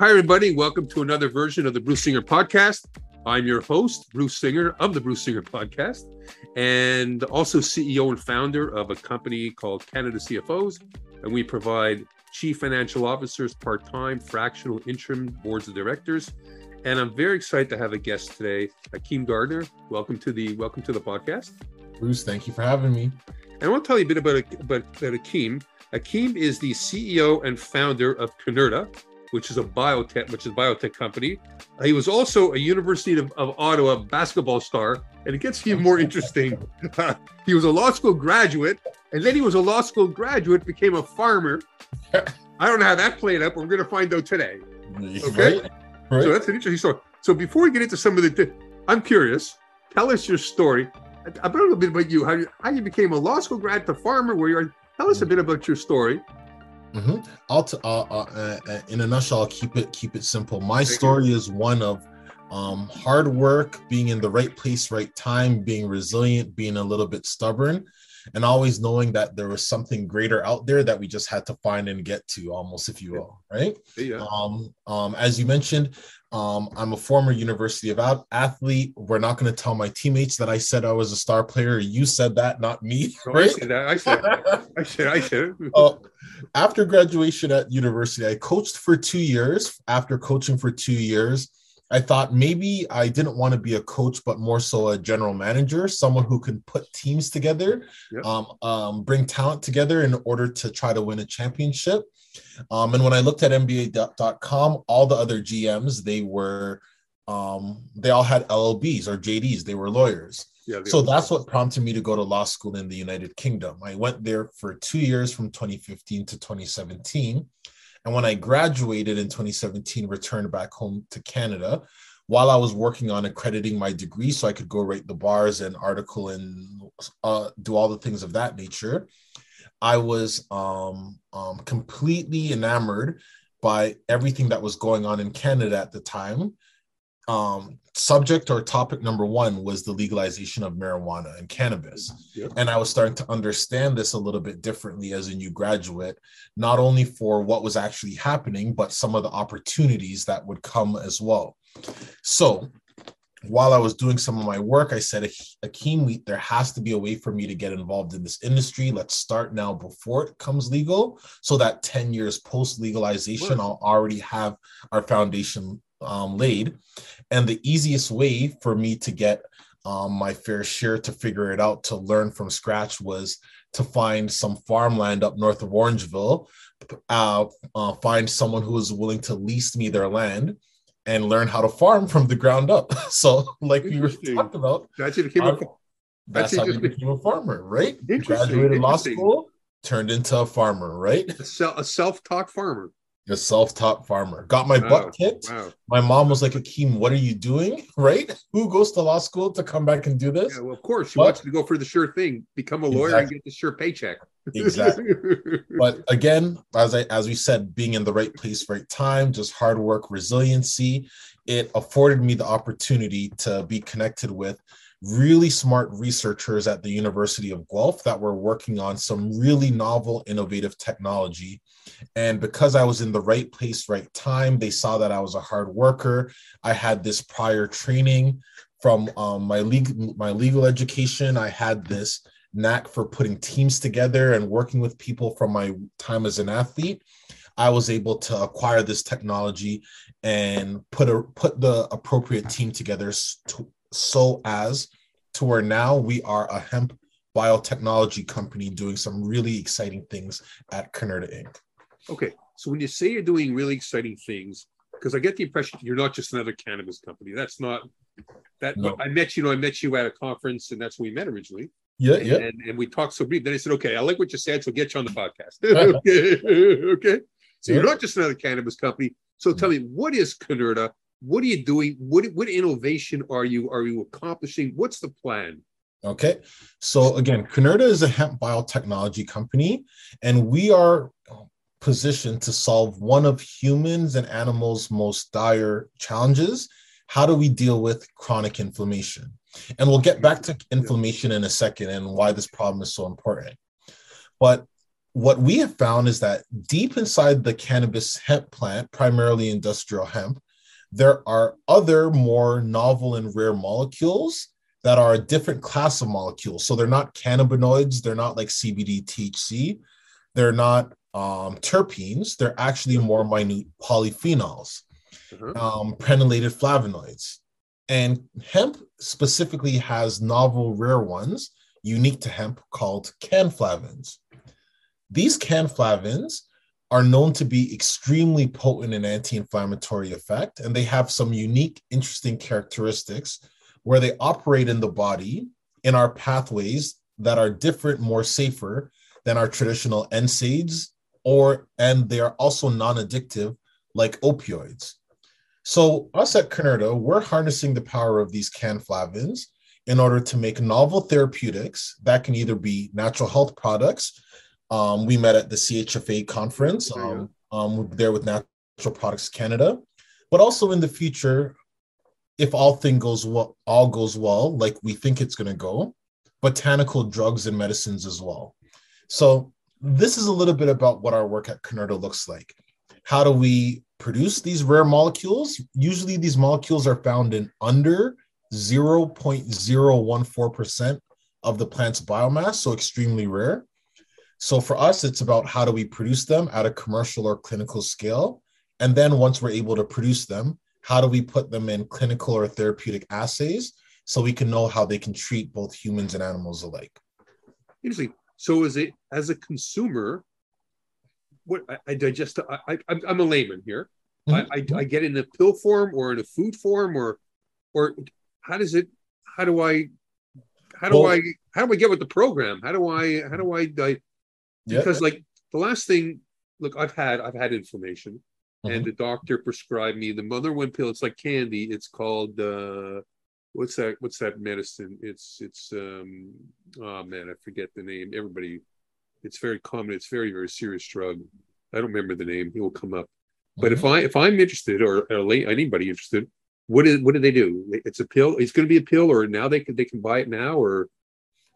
Hi, everybody. Welcome to another version of the Bruce Singer podcast. I'm your host, Bruce Singer of the Bruce Singer podcast, and also CEO and founder of a company called Canada CFOs. And we provide chief financial officers, part time, fractional, interim boards of directors. And I'm very excited to have a guest today, Akeem Gardner. Welcome to the welcome to the podcast. Bruce, thank you for having me. And I want to tell you a bit about, about, about Akeem. Akeem is the CEO and founder of Canurta, which is a biotech, which is a biotech company. Uh, he was also a University of, of Ottawa basketball star, and it gets even more interesting. he was a law school graduate, and then he was a law school graduate, became a farmer. I don't know how that played up. but we're going to find out today. Okay, right. Right. so that's an interesting story. So before we get into some of the, I'm curious. Tell us your story. A little bit about you. How you how you became a law school grad to farmer. Where you are. Tell us a bit about your story Mm-hmm. I'll t- uh, uh, uh, in a nutshell, I'll keep it keep it simple. My story is one of um, hard work, being in the right place, right time, being resilient, being a little bit stubborn, and always knowing that there was something greater out there that we just had to find and get to, almost if you will, right? Yeah. Um, um, as you mentioned, um, I'm a former University of athlete. We're not going to tell my teammates that I said I was a star player. You said that, not me. right? I said that. I said. I said. I said. uh, after graduation at university, I coached for two years. After coaching for two years, I thought maybe I didn't want to be a coach, but more so a general manager, someone who can put teams together, yep. um, um, bring talent together in order to try to win a championship. Um, and when I looked at NBA.com, all the other GMs, they were, um, they all had LLBs or JDs. They were lawyers. Yeah, so that's what prompted me to go to law school in the United Kingdom. I went there for two years from 2015 to 2017. And when I graduated in 2017, returned back home to Canada while I was working on accrediting my degree so I could go write the bars and article and uh, do all the things of that nature. I was um, um, completely enamored by everything that was going on in Canada at the time. Um, subject or topic number one was the legalization of marijuana and cannabis. Yep. And I was starting to understand this a little bit differently as a new graduate, not only for what was actually happening, but some of the opportunities that would come as well. So while I was doing some of my work, I said, Akeem, there has to be a way for me to get involved in this industry. Let's start now before it comes legal, so that 10 years post legalization, I'll already have our foundation um, laid. And the easiest way for me to get um, my fair share to figure it out, to learn from scratch, was to find some farmland up north of Orangeville, uh, uh, find someone who was willing to lease me their land and learn how to farm from the ground up. So, like we were talking about, that's how became a, that's how we became a farmer, right? Graduated law school, turned into a farmer, right? A, self-taught farmer. A self-taught farmer. Got my wow. butt kicked. Wow. My mom was like, Akeem, what are you doing? Right? Who goes to law school to come back and do this? Yeah, well, of course. She but, wants to go for the sure thing, become a lawyer and get the sure paycheck. exactly. But again, as I as we said, being in the right place, right time, just hard work, resiliency, it afforded me the opportunity to be connected with really smart researchers at the University of Guelph that were working on some really novel, innovative technology. And because I was in the right place, right time, they saw that I was a hard worker. I had this prior training from um, my legal my legal education. I had this knack for putting teams together and working with people from my time as an athlete. I was able to acquire this technology and put a put the appropriate team together to, so as to where now we are a hemp biotechnology company doing some really exciting things at Canurta Inc. Okay, so when you say you're doing really exciting things, because I get the impression you're not just another cannabis company. That's not that. No. I met you know I met you at a conference, and that's when we met originally. Yeah, and, yeah. And, and we talked so brief. Then I said, okay, I like what you said, so get you on the podcast. okay, okay. So yeah. you're not just another cannabis company. So tell me, what is Canurta? What are you doing? What what innovation are you are you accomplishing? What's the plan? Okay, so again, Canurta is a hemp biotechnology company, and we are positioned to solve one of humans and animals' most dire challenges. How do we deal with chronic inflammation? And we'll get back to inflammation in a second and why this problem is so important. But what we have found is that deep inside the cannabis hemp plant, primarily industrial hemp, there are other more novel and rare molecules that are a different class of molecules. So they're not cannabinoids, they're not like CBD, THC, they're not um, terpenes, they're actually more minute polyphenols, uh-huh. um, prenylated flavonoids. And hemp specifically has novel rare ones unique to hemp called cannflavins. These cannflavins are known to be extremely potent in anti-inflammatory effect, and they have some unique, interesting characteristics where they operate in the body in our pathways that are different, more safer than our traditional NSAIDs, or and they are also non-addictive like opioids. So us at Canurta, we're harnessing the power of these cannflavins in order to make novel therapeutics that can either be natural health products. Um, we met at the CHFA conference um, um, there with Natural Products Canada, but also in the future, if all thing goes well, all goes well, like we think it's going to go, botanical drugs and medicines as well. So this is a little bit about what our work at Canurta looks like. How do we produce these rare molecules? Usually, these molecules are found in under 0.014% of the plant's biomass, so extremely rare. So for us, it's about how do we produce them at a commercial or clinical scale? And then once we're able to produce them, how do we put them in clinical or therapeutic assays so we can know how they can treat both humans and animals alike? Interesting. So is it as a consumer, what I, I digest, I, I, am a layman here. Mm-hmm. I, I, I get in a pill form or in a food form or, or how does it how do i how do well, i how do i get with the program how do i how do i, I because yeah. like the last thing look i've had i've had inflammation mm-hmm. and the doctor prescribed me the mother one pill it's like candy it's called uh what's that what's that medicine it's it's um oh man i forget the name everybody it's very common it's very very serious drug i don't remember the name it will come up but mm-hmm. if i if i'm interested or, or anybody interested what is what do they do? It's a pill. It's going to be a pill, or now they can they can buy it now, or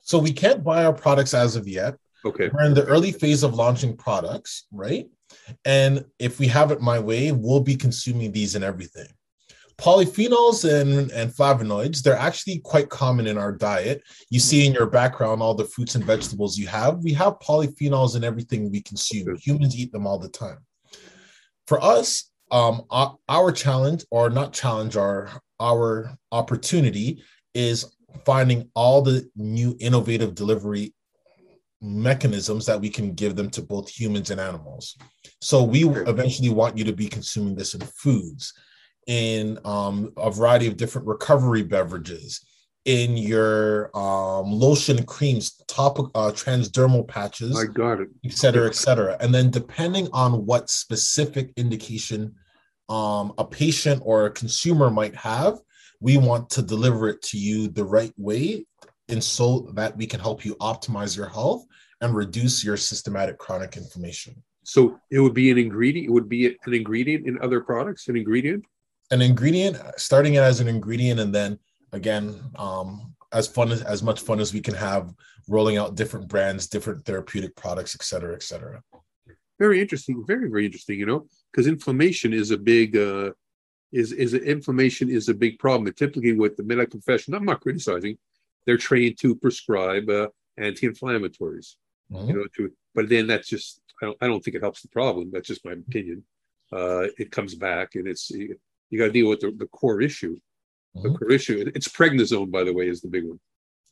so we can't buy our products as of yet. Okay, we're in the early phase of launching products, right? And if we have it my way, we'll be consuming these and everything. Polyphenols and, and flavonoids, they're actually quite common in our diet. You see in your background all the fruits and vegetables you have. We have polyphenols in everything we consume. Humans eat them all the time. For us, um, our challenge or not challenge our our opportunity is finding all the new innovative delivery mechanisms that we can give them to both humans and animals so we eventually want you to be consuming this in foods in um, a variety of different recovery beverages in your um, lotion creams, top uh, transdermal patches, I got it, et cetera, et cetera. And then depending on what specific indication um, a patient or a consumer might have, we want to deliver it to you the right way and so that we can help you optimize your health and reduce your systematic chronic inflammation. So it would be an ingredient, it would be an ingredient in other products, an ingredient? An ingredient, starting it as an ingredient and then again, um, as fun as as much fun as we can have rolling out different brands, different therapeutic products, et cetera, et cetera. Very interesting, very, very interesting, you know because inflammation is a big uh, is is inflammation is a big problem. And typically, with the medical profession, I'm not criticizing, they're trained to prescribe uh, anti-inflammatories. Mm-hmm. You know, to but then that's just I don't I don't think it helps the problem. That's just my opinion. Uh, it comes back, and it's you, got to deal with the, the core issue. Mm-hmm. The core issue. It's prednisone, by the way, is the big one.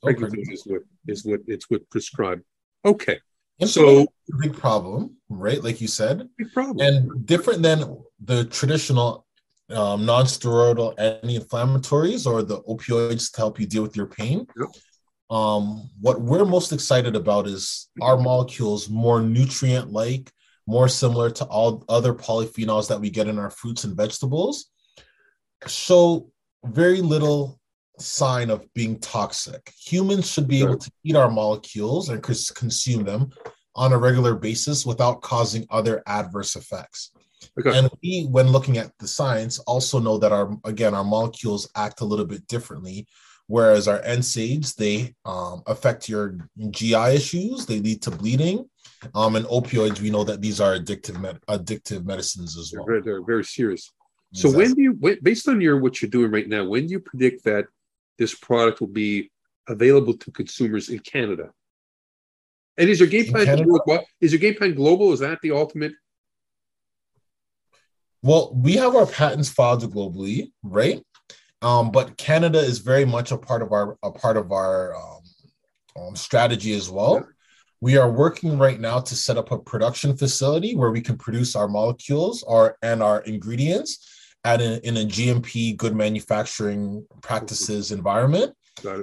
Prednisone okay. is what is what it's what prescribed. Okay, so big problem, right? Like you said, big problem, and different than the traditional um, non-steroidal anti-inflammatories or the opioids to help you deal with your pain. Yep. Um, what we're most excited about is our molecules more nutrient-like, more similar to all other polyphenols that we get in our fruits and vegetables. So very little sign of being toxic. Humans should be able to eat our molecules and consume them on a regular basis without causing other adverse effects. Okay. And we, when looking at the science, also know that our again our molecules act a little bit differently. Whereas our NSAIDs, they um, affect your GI issues, they lead to bleeding, Um, and opioids, we know that these are addictive med- addictive medicines as They're well. very, they're very serious. So when do you, when, based on your what you're doing right now, when do you predict that this product will be available to consumers in Canada? And is your game In plan Canada? Is your game plan global? Is that the ultimate? Well, we have our patents filed globally, right? Um, but Canada is very much a part of our a part of our um, um, strategy as well. Yeah. We are working right now to set up a production facility where we can produce our molecules or and our ingredients at a, in a GMP good manufacturing practices environment.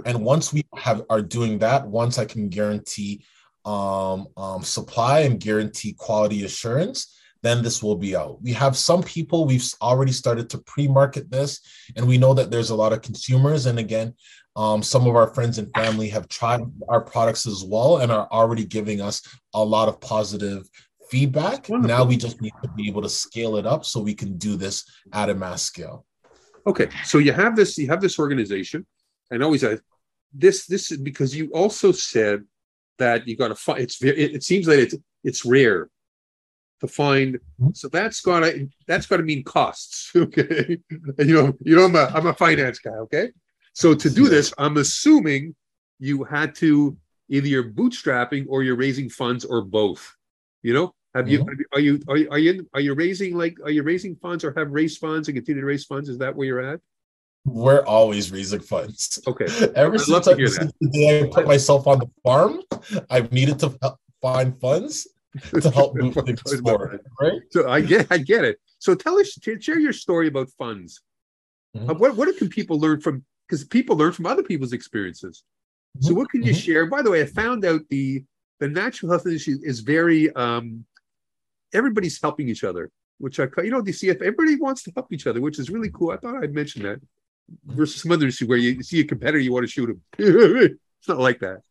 And once we have are doing that, once I can guarantee um, um, supply and guarantee quality assurance, then this will be out. We have some people we've already started to pre-market this, and we know that there's a lot of consumers. And again, um, some of our friends and family have tried our products as well and are already giving us a lot of positive feedback. Wonderful. Now we just need to be able to scale it up so we can do this at a mass scale. Okay, so you have this, you have this organization, and always uh, this, this is because you also said that you got to find. It's very. It, it seems that it's it's rare to find. Mhm. So that's gotta that's gotta mean costs. Okay, and you know you know I'm a I'm a finance guy. Okay, so to do this, I'm assuming you had to either you're bootstrapping or you're raising funds or both. You know, have you are you are you are you are you raising like are you raising funds or have raised funds and continue to raise funds? Is that where you're at? We're always raising funds. Okay. Ever I'd since, I, since the day I put myself on the farm, I've needed to find funds to help move things forward. Right? So I get, I get it. So tell us, share your story about funds. Mhm. Uh, what, what can people learn from? Because people learn from other people's experiences. So what can you Mhm. share? By the way, I found out the the natural health industry is very um, everybody's helping each other, which I you know the CF everybody wants to help each other, which is really cool. I thought I'd mention that versus some other industry where you see a competitor, you want to shoot him. it's not like that.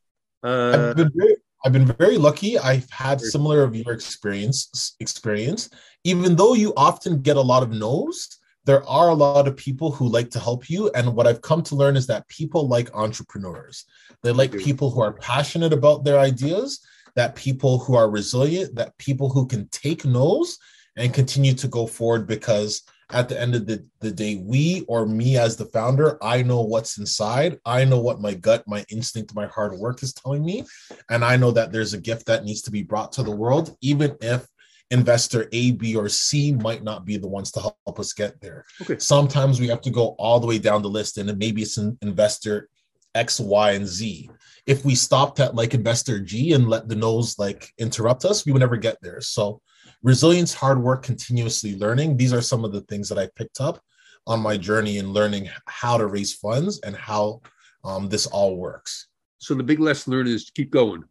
Uh, I've been very, I've been very lucky. I've had similar of your experience experience. Even though you often get a lot of no's, there are a lot of people who like to help you. And what I've come to learn is that people like entrepreneurs. They like people who are passionate about their ideas, that people who are resilient, that people who can take no's and continue to go forward because at the end of the, the day, we or me as the founder, I know what's inside. I know what my gut, my instinct, my hard work is telling me. And I know that there's a gift that needs to be brought to the world, even if investor A, B, or C might not be the ones to help us get there. Okay. Sometimes we have to go all the way down the list, and maybe it's an investor X, Y, and Z. If we stopped at like investor G and let the nose like interrupt us, we would never get there. So resilience, hard work, continuously learning. These are some of the things that I picked up on my journey in learning how to raise funds and how um, this all works. so the big lesson learned is keep going.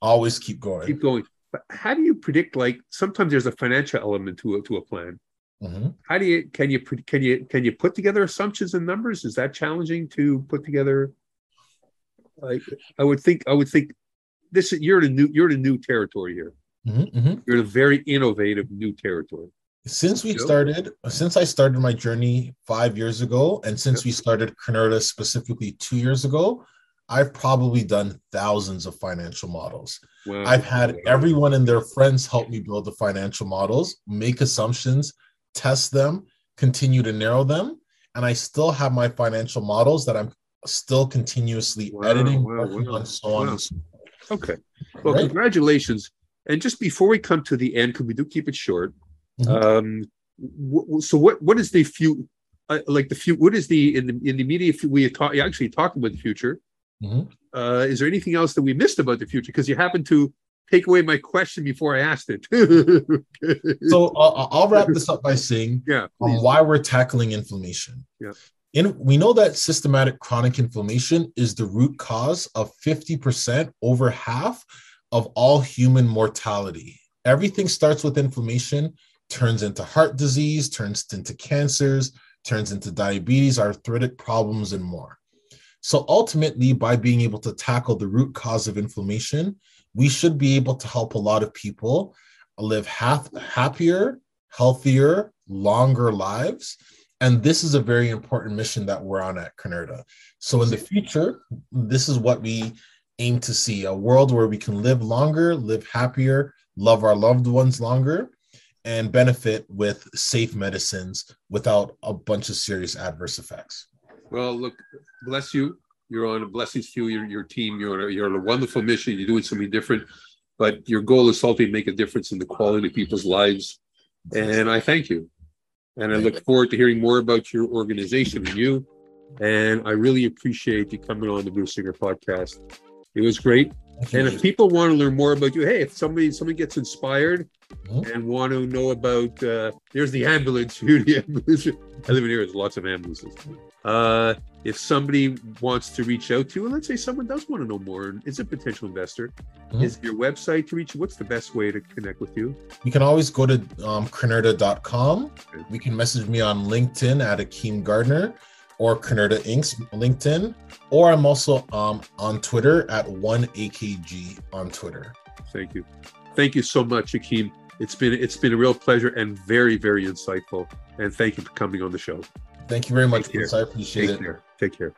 Always keep going. keep going. But how do you predict? Like sometimes there's a financial element to a to a plan. Mhm. How do you can you can you can you put together assumptions and numbers? Is that challenging to put together? Like I would think I would think this you're in a new you're in a new territory here. Mhm, mhm. You're in a very innovative new territory. Since we started, since I started my journey five years ago, and since we started Canurta specifically two years ago, I've probably done thousands of financial models. Wow. I've had everyone and their friends help me build the financial models, make assumptions, test them, continue to narrow them. And I still have my financial models that I'm still continuously Wow, editing, wow, wow, on, so on wow. Okay. Well, Right. congratulations. And just before we come to the end, because we do keep it short, Mhm. um, w- so what what is the few uh, like the few? What is the in the in the fu- We talk actually talking about the future. Mhm. Uh, is there anything else that we missed about the future? Because you happened to take away my question before I asked it. So I'll, I'll wrap this up by saying yeah, please. why we're tackling inflammation. Yeah. We know that systematic chronic inflammation is the root cause of 50%, over half of all human mortality. Everything starts with inflammation, turns into heart disease, turns into cancers, turns into diabetes, arthritic problems, and more. So ultimately, by being able to tackle the root cause of inflammation, we should be able to help a lot of people live half, happier, healthier, longer lives. And this is a very important mission that we're on at Canurta. So in the future, this is what we aim to see a world where we can live longer, live happier, love our loved ones longer, and benefit with safe medicines without a bunch of serious adverse effects. Well, look, bless you. You're on blessings to you, your, your team. You're on, a, you're on a wonderful mission. You're doing something different, but your goal is ultimately to make a difference in the quality of people's lives. And I thank you. And I look forward to hearing more about your organization and you. And I really appreciate you coming on the Bruce Singer podcast. It was great. And if people want to learn more about you, hey, if somebody somebody gets inspired mm-hmm. and want to know about, uh, there's the ambulance. the ambulance. I live in here. There's lots of ambulances. Uh, if somebody wants to reach out to you, and let's say someone does want to know more and is a potential investor, mm-hmm. is your website to reach you? What's the best way to connect with you? You can always go to um, Canurta.com. Okay. You can message me on LinkedIn at Akeem Gardner or Canurta Inc.'s LinkedIn, or I'm also um, on Twitter at 1AKG on Twitter. Thank you. Thank you so much, Akeem. It's been it's been a real pleasure and very, very insightful. And thank you for coming on the show. Thank you very much, Chris. I appreciate Take it. Care. Take care.